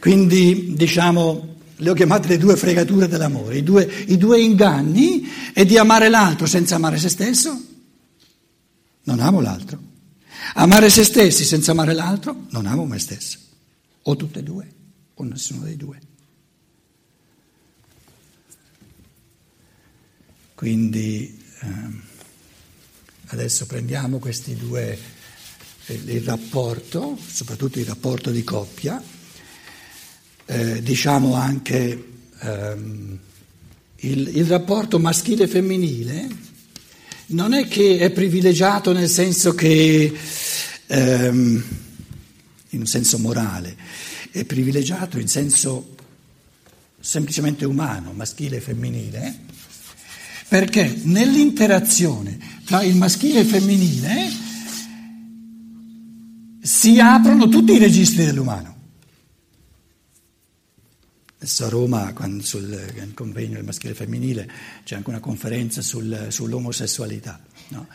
Quindi, diciamo, le ho chiamate le due fregature dell'amore, i due, i due inganni è di amare l'altro senza amare se stesso, non amo l'altro. Amare se stessi senza amare l'altro, non amo me stesso. O tutte e due, o nessuno dei due. Quindi ehm, adesso prendiamo questi due, il, il rapporto, soprattutto il rapporto di coppia, eh, diciamo anche ehm, il, il rapporto maschile femminile non è che è privilegiato nel senso che, ehm, in un senso morale, è privilegiato in senso semplicemente umano, maschile e femminile, perché nell'interazione tra il maschile e il femminile si aprono tutti i registri dell'umano. Adesso a Roma, quando sul convegno del maschile e femminile, c'è anche una conferenza sul, sull'omosessualità. No?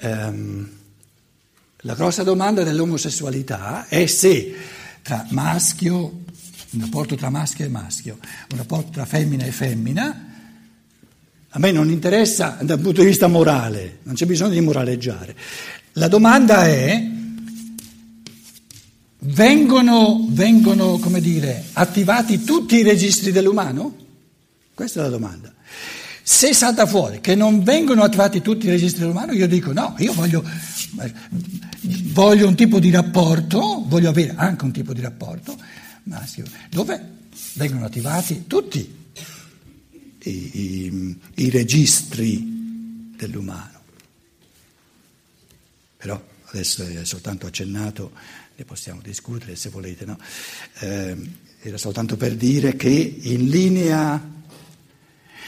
Um, la grossa domanda dell'omosessualità è se tra maschio, un rapporto tra maschio e maschio, un rapporto tra femmina e femmina, a me non interessa dal punto di vista morale, non c'è bisogno di moraleggiare. La domanda è Vengono, vengono, come dire, attivati tutti i registri dell'umano? Questa è la domanda. Se salta fuori che non vengono attivati tutti i registri dell'umano, io dico no, io voglio, voglio un tipo di rapporto, voglio avere anche un tipo di rapporto maschio, dove vengono attivati tutti i, i, i registri dell'umano. Però adesso è soltanto accennato ne possiamo discutere se volete, no? eh, era soltanto per dire che in linea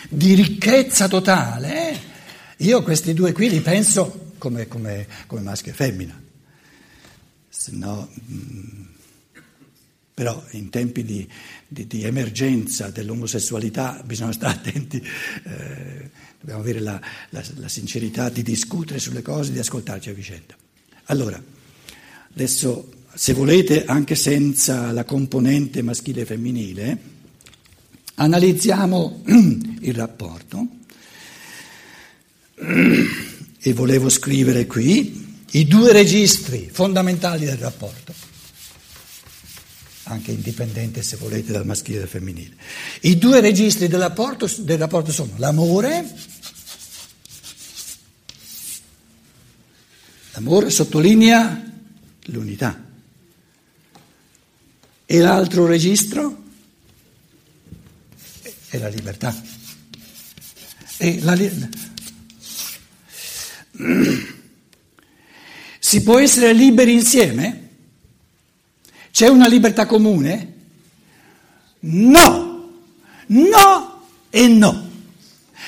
di ricchezza totale, io questi due qui li penso come, come, come maschio e femmina, no, mm, però in tempi di, di, di, emergenza dell'omosessualità bisogna stare attenti, eh, dobbiamo avere la, la, la sincerità di discutere sulle cose, di ascoltarci a vicenda. Allora, adesso se volete anche senza la componente maschile e femminile, analizziamo il rapporto e volevo scrivere qui i due registri fondamentali del rapporto, anche indipendente se volete dal maschile e dal femminile. I due registri del rapporto, del rapporto sono l'amore, l'amore sottolinea l'unità e l'altro registro è la libertà. La li- si può essere liberi insieme? C'è una libertà comune? No, no e no.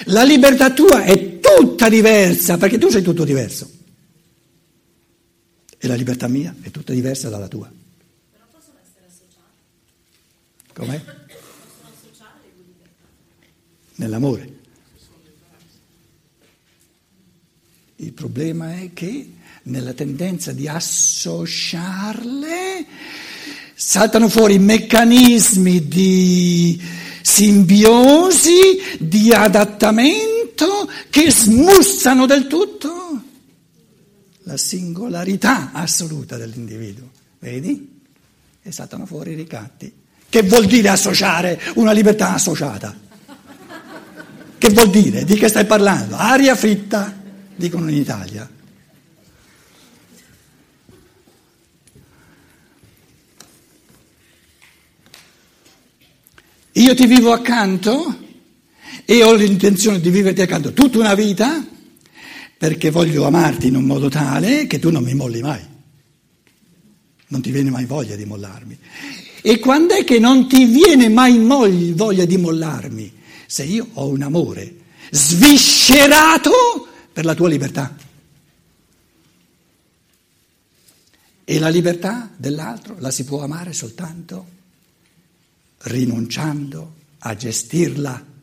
La libertà tua è tutta diversa perché tu sei tutto diverso. E la libertà mia è tutta diversa dalla tua. Com'è? Nell'amore. Il problema è che nella tendenza di associarle saltano fuori meccanismi di simbiosi, di adattamento che smussano del tutto la singolarità assoluta dell'individuo. Vedi? E saltano fuori i ricatti. Che vuol dire associare una libertà associata? Che vuol dire? Di che stai parlando? Aria fritta, dicono in Italia. Io ti vivo accanto e ho l'intenzione di viverti accanto tutta una vita perché voglio amarti in un modo tale che tu non mi molli mai. Non ti viene mai voglia di mollarmi. E quando è che non ti viene mai voglia di mollarmi? Se io ho un amore sviscerato per la tua libertà. E la libertà dell'altro la si può amare soltanto rinunciando a gestirla.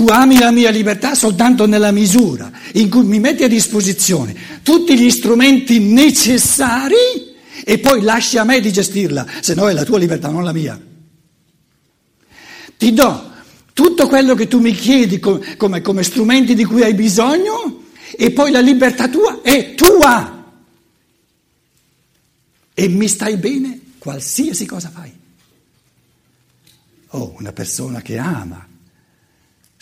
Tu ami la mia libertà soltanto nella misura in cui mi metti a disposizione tutti gli strumenti necessari e poi lasci a me di gestirla, se no è la tua libertà, non la mia. Ti do tutto quello che tu mi chiedi come, come, come strumenti di cui hai bisogno e poi la libertà tua è tua. E mi stai bene qualsiasi cosa fai. Oh, una persona che ama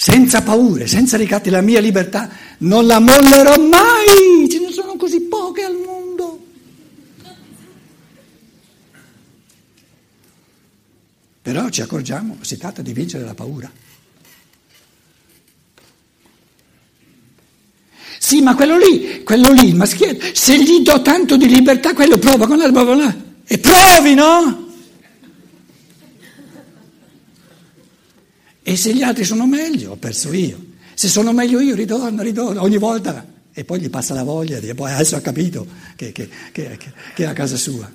senza paure, senza ricatti la mia libertà, non la mollerò mai, ce ne sono così poche al mondo. Però ci accorgiamo, si tratta di vincere la paura. Sì, ma quello lì, quello lì, il maschietto, se gli do tanto di libertà, quello prova con la là. E provi, no? E se gli altri sono meglio, ho perso io. Se sono meglio io, ritorno, ritorno, ogni volta. E poi gli passa la voglia, e poi adesso ha capito che, che, che, che è a casa sua.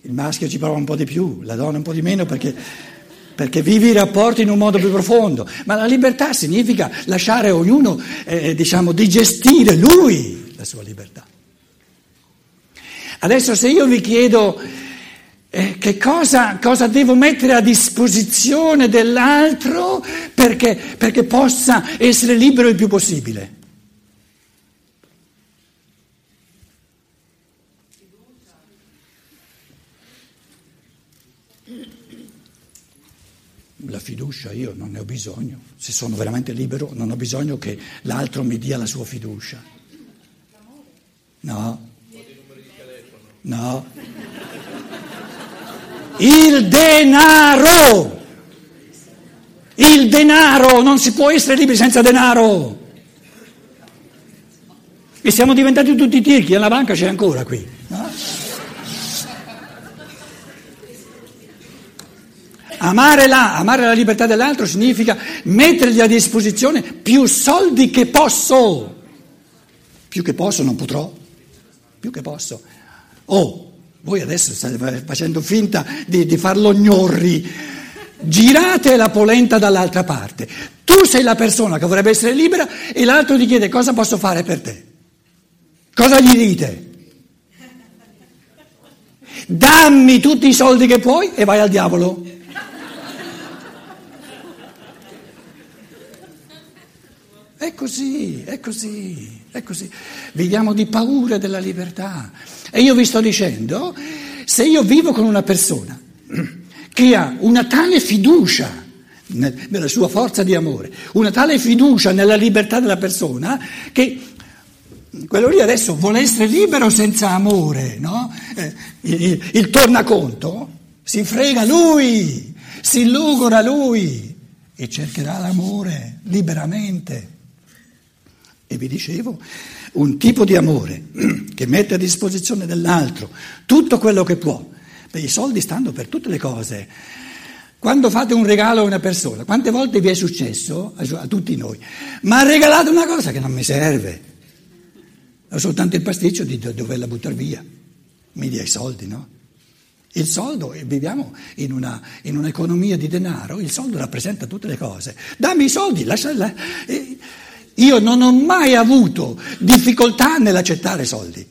Il maschio ci prova un po' di più, la donna un po' di meno perché, perché vivi i rapporti in un modo più profondo. Ma la libertà significa lasciare a ognuno, eh, diciamo, di gestire lui la sua libertà. Adesso se io vi chiedo eh, che cosa, cosa, devo mettere a disposizione dell'altro perché, perché possa essere libero il più possibile. La fiducia io non ne ho bisogno, se sono veramente libero non ho bisogno che l'altro mi dia la sua fiducia. No. No. Il denaro. Il denaro, non si può essere liberi senza denaro. E siamo diventati tutti tirchi, alla banca c'è ancora qui. No? Amare, la, amare la libertà dell'altro significa mettergli a disposizione più soldi che posso. Più che posso non potrò, più che posso. Oh, voi adesso state facendo finta di, di farlo gnorri. Girate la polenta dall'altra parte. Tu sei la persona che vorrebbe essere libera e l'altro ti chiede cosa posso fare per te. Cosa gli dite? Dammi tutti i soldi che puoi e vai al diavolo. È così, è così, è così. Viviamo di paura della libertà. E io vi sto dicendo, se io vivo con una persona che ha una tale fiducia nella sua forza di amore, una tale fiducia nella libertà della persona, che quello lì adesso vuole essere libero senza amore, no? Eh, il, il tornaconto si frega lui, si logora lui e cercherà l'amore liberamente. E vi dicevo, un tipo di amore che mette a disposizione dell'altro tutto quello che può. Beh, i soldi stanno per tutte le cose. Quando fate un regalo a una persona, quante volte vi è successo, a tutti noi, ma ha regalato una cosa che non mi serve, ho soltanto il pasticcio di doverla buttare via, mi dia i soldi, no? Il soldo, viviamo in, una, in, un'economia di denaro, il soldo rappresenta tutte le cose. Dammi i soldi, lasciala. Eh, io non ho mai avuto difficoltà nell'accettare soldi.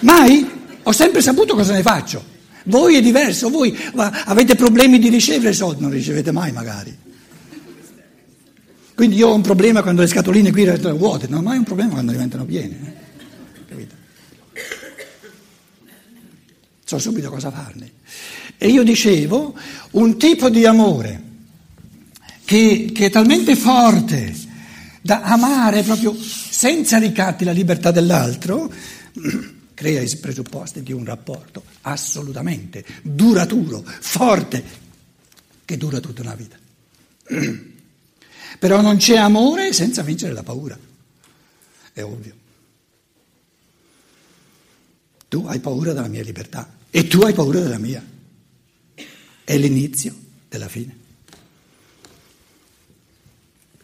Mai? Ho sempre saputo cosa ne faccio. Voi è diverso, voi avete problemi di ricevere soldi, non ricevete mai magari. Quindi io ho un problema quando le scatoline qui restano vuote, non ho mai un problema quando diventano piene. Eh? Capito? So subito cosa farne. E io dicevo, un tipo di amore che, che è talmente forte da amare proprio senza ricatti la libertà dell'altro, crea i presupposti di un rapporto assolutamente duraturo, forte, che dura tutta una vita. Però non c'è amore senza vincere la paura, è ovvio. Tu hai paura della mia libertà e tu hai paura della mia. È l'inizio della fine.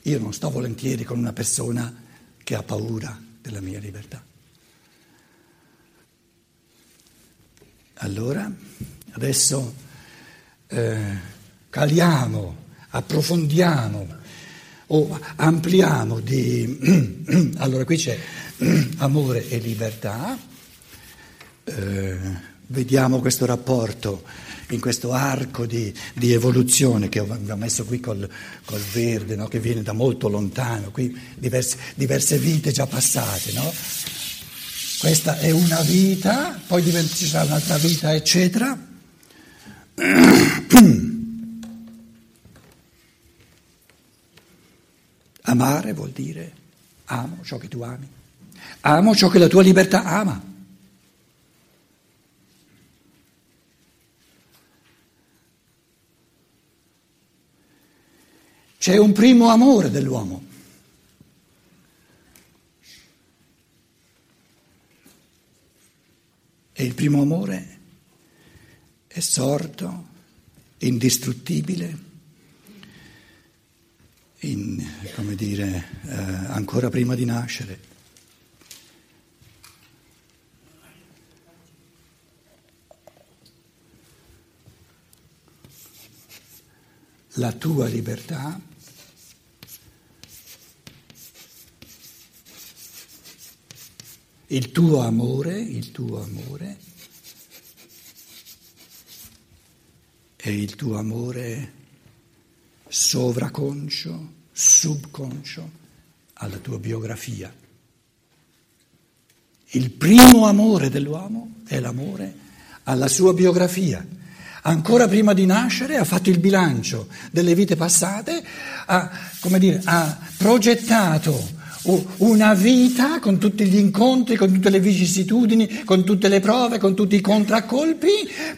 Io non sto volentieri con una persona che ha paura della mia libertà. Allora, adesso eh, caliamo, approfondiamo o ampliamo di... allora qui c'è amore e libertà, eh, vediamo questo rapporto in questo arco di, di evoluzione che ho, messo qui col, col verde, no? che viene da molto lontano, qui diverse, diverse vite già passate. No? Questa è una vita, poi ci sarà un'altra vita, eccetera. Amare vuol dire amo ciò che tu ami, amo ciò che la tua libertà ama. C'è un primo amore dell'uomo. E il primo amore è sorto, indistruttibile, in, come dire, eh, ancora prima di nascere. La tua libertà il tuo amore, il tuo amore è il tuo amore sovraconscio, subconscio alla tua biografia. Il primo amore dell'uomo è l'amore alla sua biografia. Ancora prima di nascere ha fatto il bilancio delle vite passate, ha, dire, ha progettato una vita con tutti gli incontri, con tutte le vicissitudini, con tutte le prove, con tutti i contraccolpi,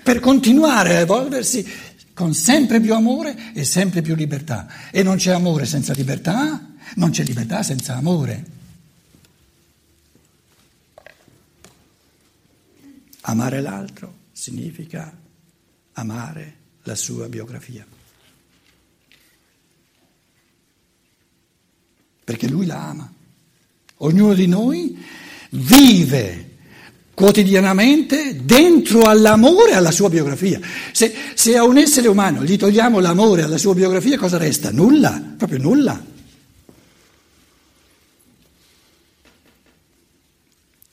per continuare a evolversi con sempre più amore e sempre più libertà. E non c'è amore senza libertà, non c'è libertà senza amore. Amare l'altro significa amare la sua biografia. Perché lui la ama. Ognuno di noi vive quotidianamente dentro all'amore alla sua biografia. Se, se, a un essere umano gli togliamo l'amore alla sua biografia, cosa resta? Nulla, proprio nulla.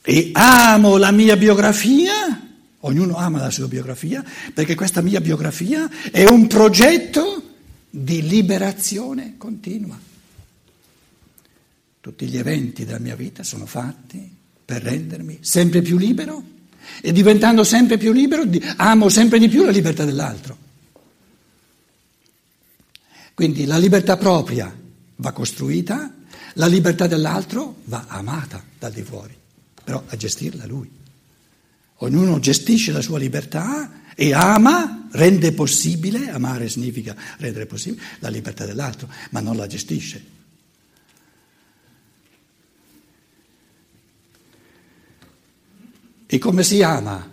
E amo la mia biografia, ognuno ama la sua biografia, perché questa mia biografia è un progetto di liberazione continua. Tutti gli eventi della mia vita sono fatti per rendermi sempre più libero e diventando sempre più libero amo sempre di più la libertà dell'altro. Quindi la libertà propria va costruita, la libertà dell'altro va amata dal di fuori, però a gestirla lui. Ognuno gestisce la sua libertà e ama, rende possibile, amare significa rendere possibile la libertà dell'altro, ma non la gestisce. E come si ama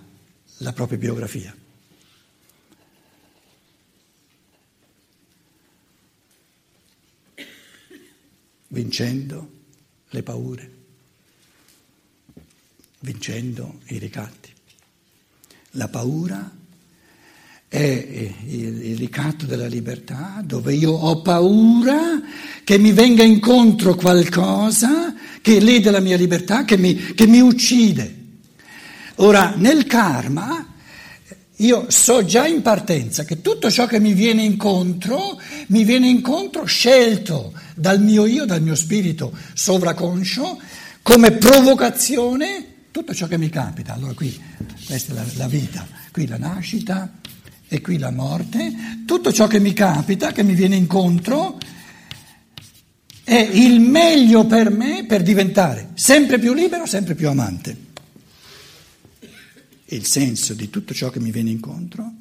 la propria biografia? Vincendo le paure, vincendo i ricatti. La paura è il ricatto della libertà dove io ho paura che mi venga incontro qualcosa che lede la mia libertà, che mi, che mi uccide. Ora, nel karma io so già in partenza che tutto ciò che mi viene incontro, mi viene incontro scelto dal mio io, dal mio spirito sovraconscio, come provocazione, tutto ciò che mi capita. Allora qui, questa è la, la vita, qui la nascita e qui la morte, tutto ciò che mi capita, che mi viene incontro, è il meglio per me per diventare sempre più libero, sempre più amante il senso di tutto ciò che mi viene incontro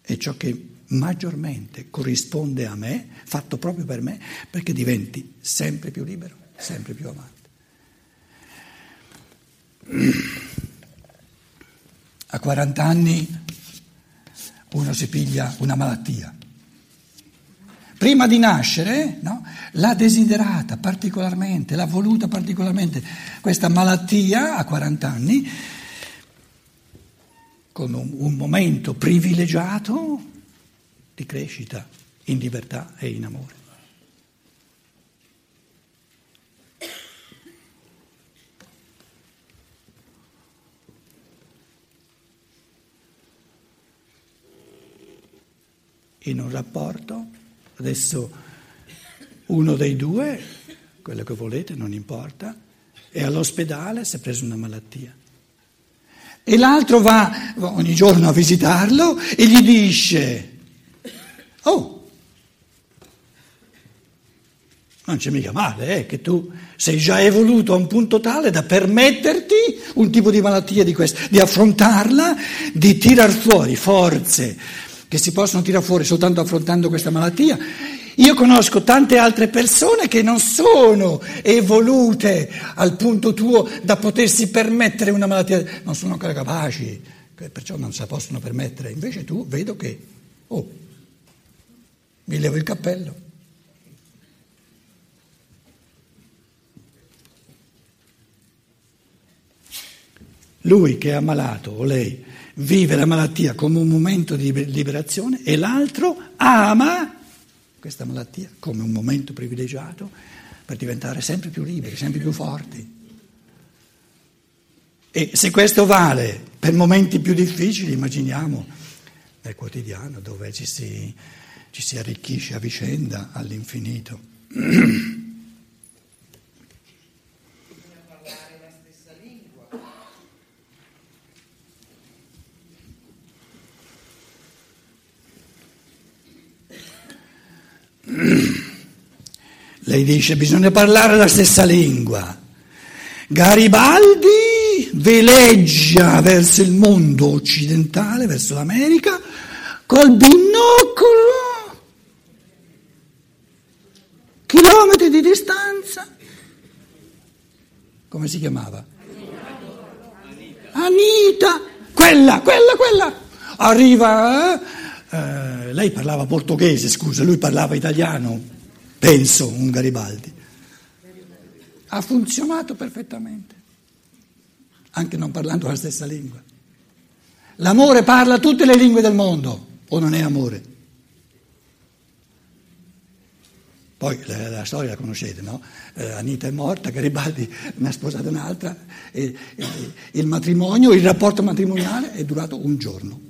è ciò che maggiormente corrisponde a me, fatto proprio per me, perché diventi sempre più libero, sempre più amante. A 40 anni uno si piglia una malattia. Prima di nascere no, l'ha desiderata particolarmente, l'ha voluta particolarmente. Questa malattia a 40 anni con un, un momento privilegiato di crescita in libertà e in amore. In un rapporto, adesso uno dei due, quello che volete, non importa, è all'ospedale, si è preso una malattia. E l'altro va ogni giorno a visitarlo e gli dice, oh, non c'è mica male, eh, che tu sei già evoluto a un punto tale da permetterti un tipo di malattia di questa, di affrontarla, di tirar fuori forze che si possono tirare fuori soltanto affrontando questa malattia io conosco tante altre persone che non sono evolute al punto tuo da potersi permettere una malattia, non sono ancora capaci, perciò non se la possono permettere. Invece tu vedo che, oh, mi levo il cappello. Lui che è ammalato o lei vive la malattia come un momento di liberazione e l'altro ama questa malattia come un momento privilegiato per diventare sempre più liberi, sempre più forti. E se questo vale per momenti più difficili, immaginiamo nel quotidiano dove ci si, ci si arricchisce a vicenda all'infinito. Lei dice bisogna parlare la stessa lingua. Garibaldi veleggia verso il mondo occidentale, verso l'America, col binocolo, chilometri di distanza. Come si chiamava? Anita, quella, quella, quella. Arriva, eh? Eh, lei parlava portoghese, scusa, lui parlava italiano penso, un Garibaldi. Ha funzionato perfettamente, anche non parlando la stessa lingua. L'amore parla tutte le lingue del mondo, o non è amore? Poi la, la storia la conoscete, no? Eh, Anita è morta, Garibaldi ne ha sposato un'altra, e, e, il matrimonio, il rapporto matrimoniale è durato un giorno.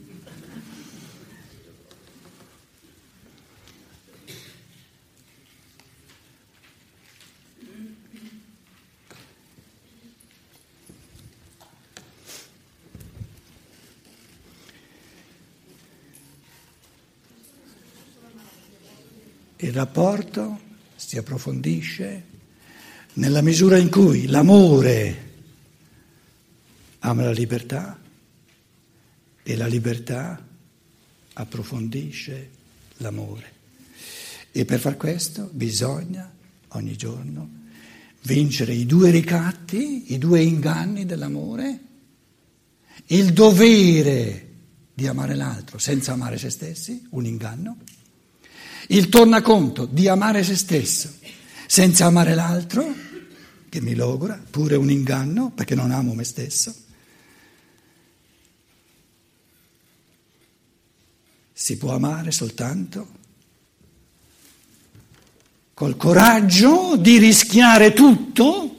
Il rapporto si approfondisce nella misura in cui l'amore ama la libertà e la libertà approfondisce l'amore. E per far questo bisogna ogni giorno vincere i due ricatti, i due inganni dell'amore, il dovere di amare l'altro senza amare se stessi, un inganno, il tornaconto di amare se stesso senza amare l'altro, che mi logora, pure un inganno perché non amo me stesso. Si può amare soltanto col coraggio di rischiare tutto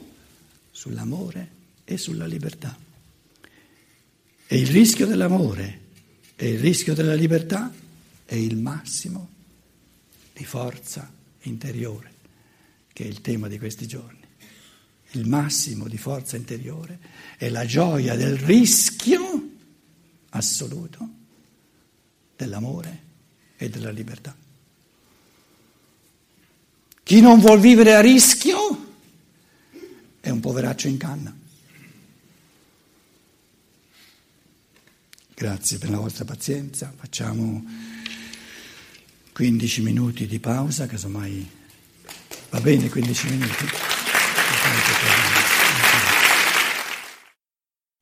sull'amore e sulla libertà. E il rischio dell'amore e il rischio della libertà è il massimo di forza interiore, che è il tema di questi giorni. Il massimo di forza interiore è la gioia del rischio assoluto dell'amore e della libertà. Chi non vuol vivere a rischio è un poveraccio in canna. Grazie per la vostra pazienza. Facciamo 15 minuti di pausa, casomai va bene 15 minuti.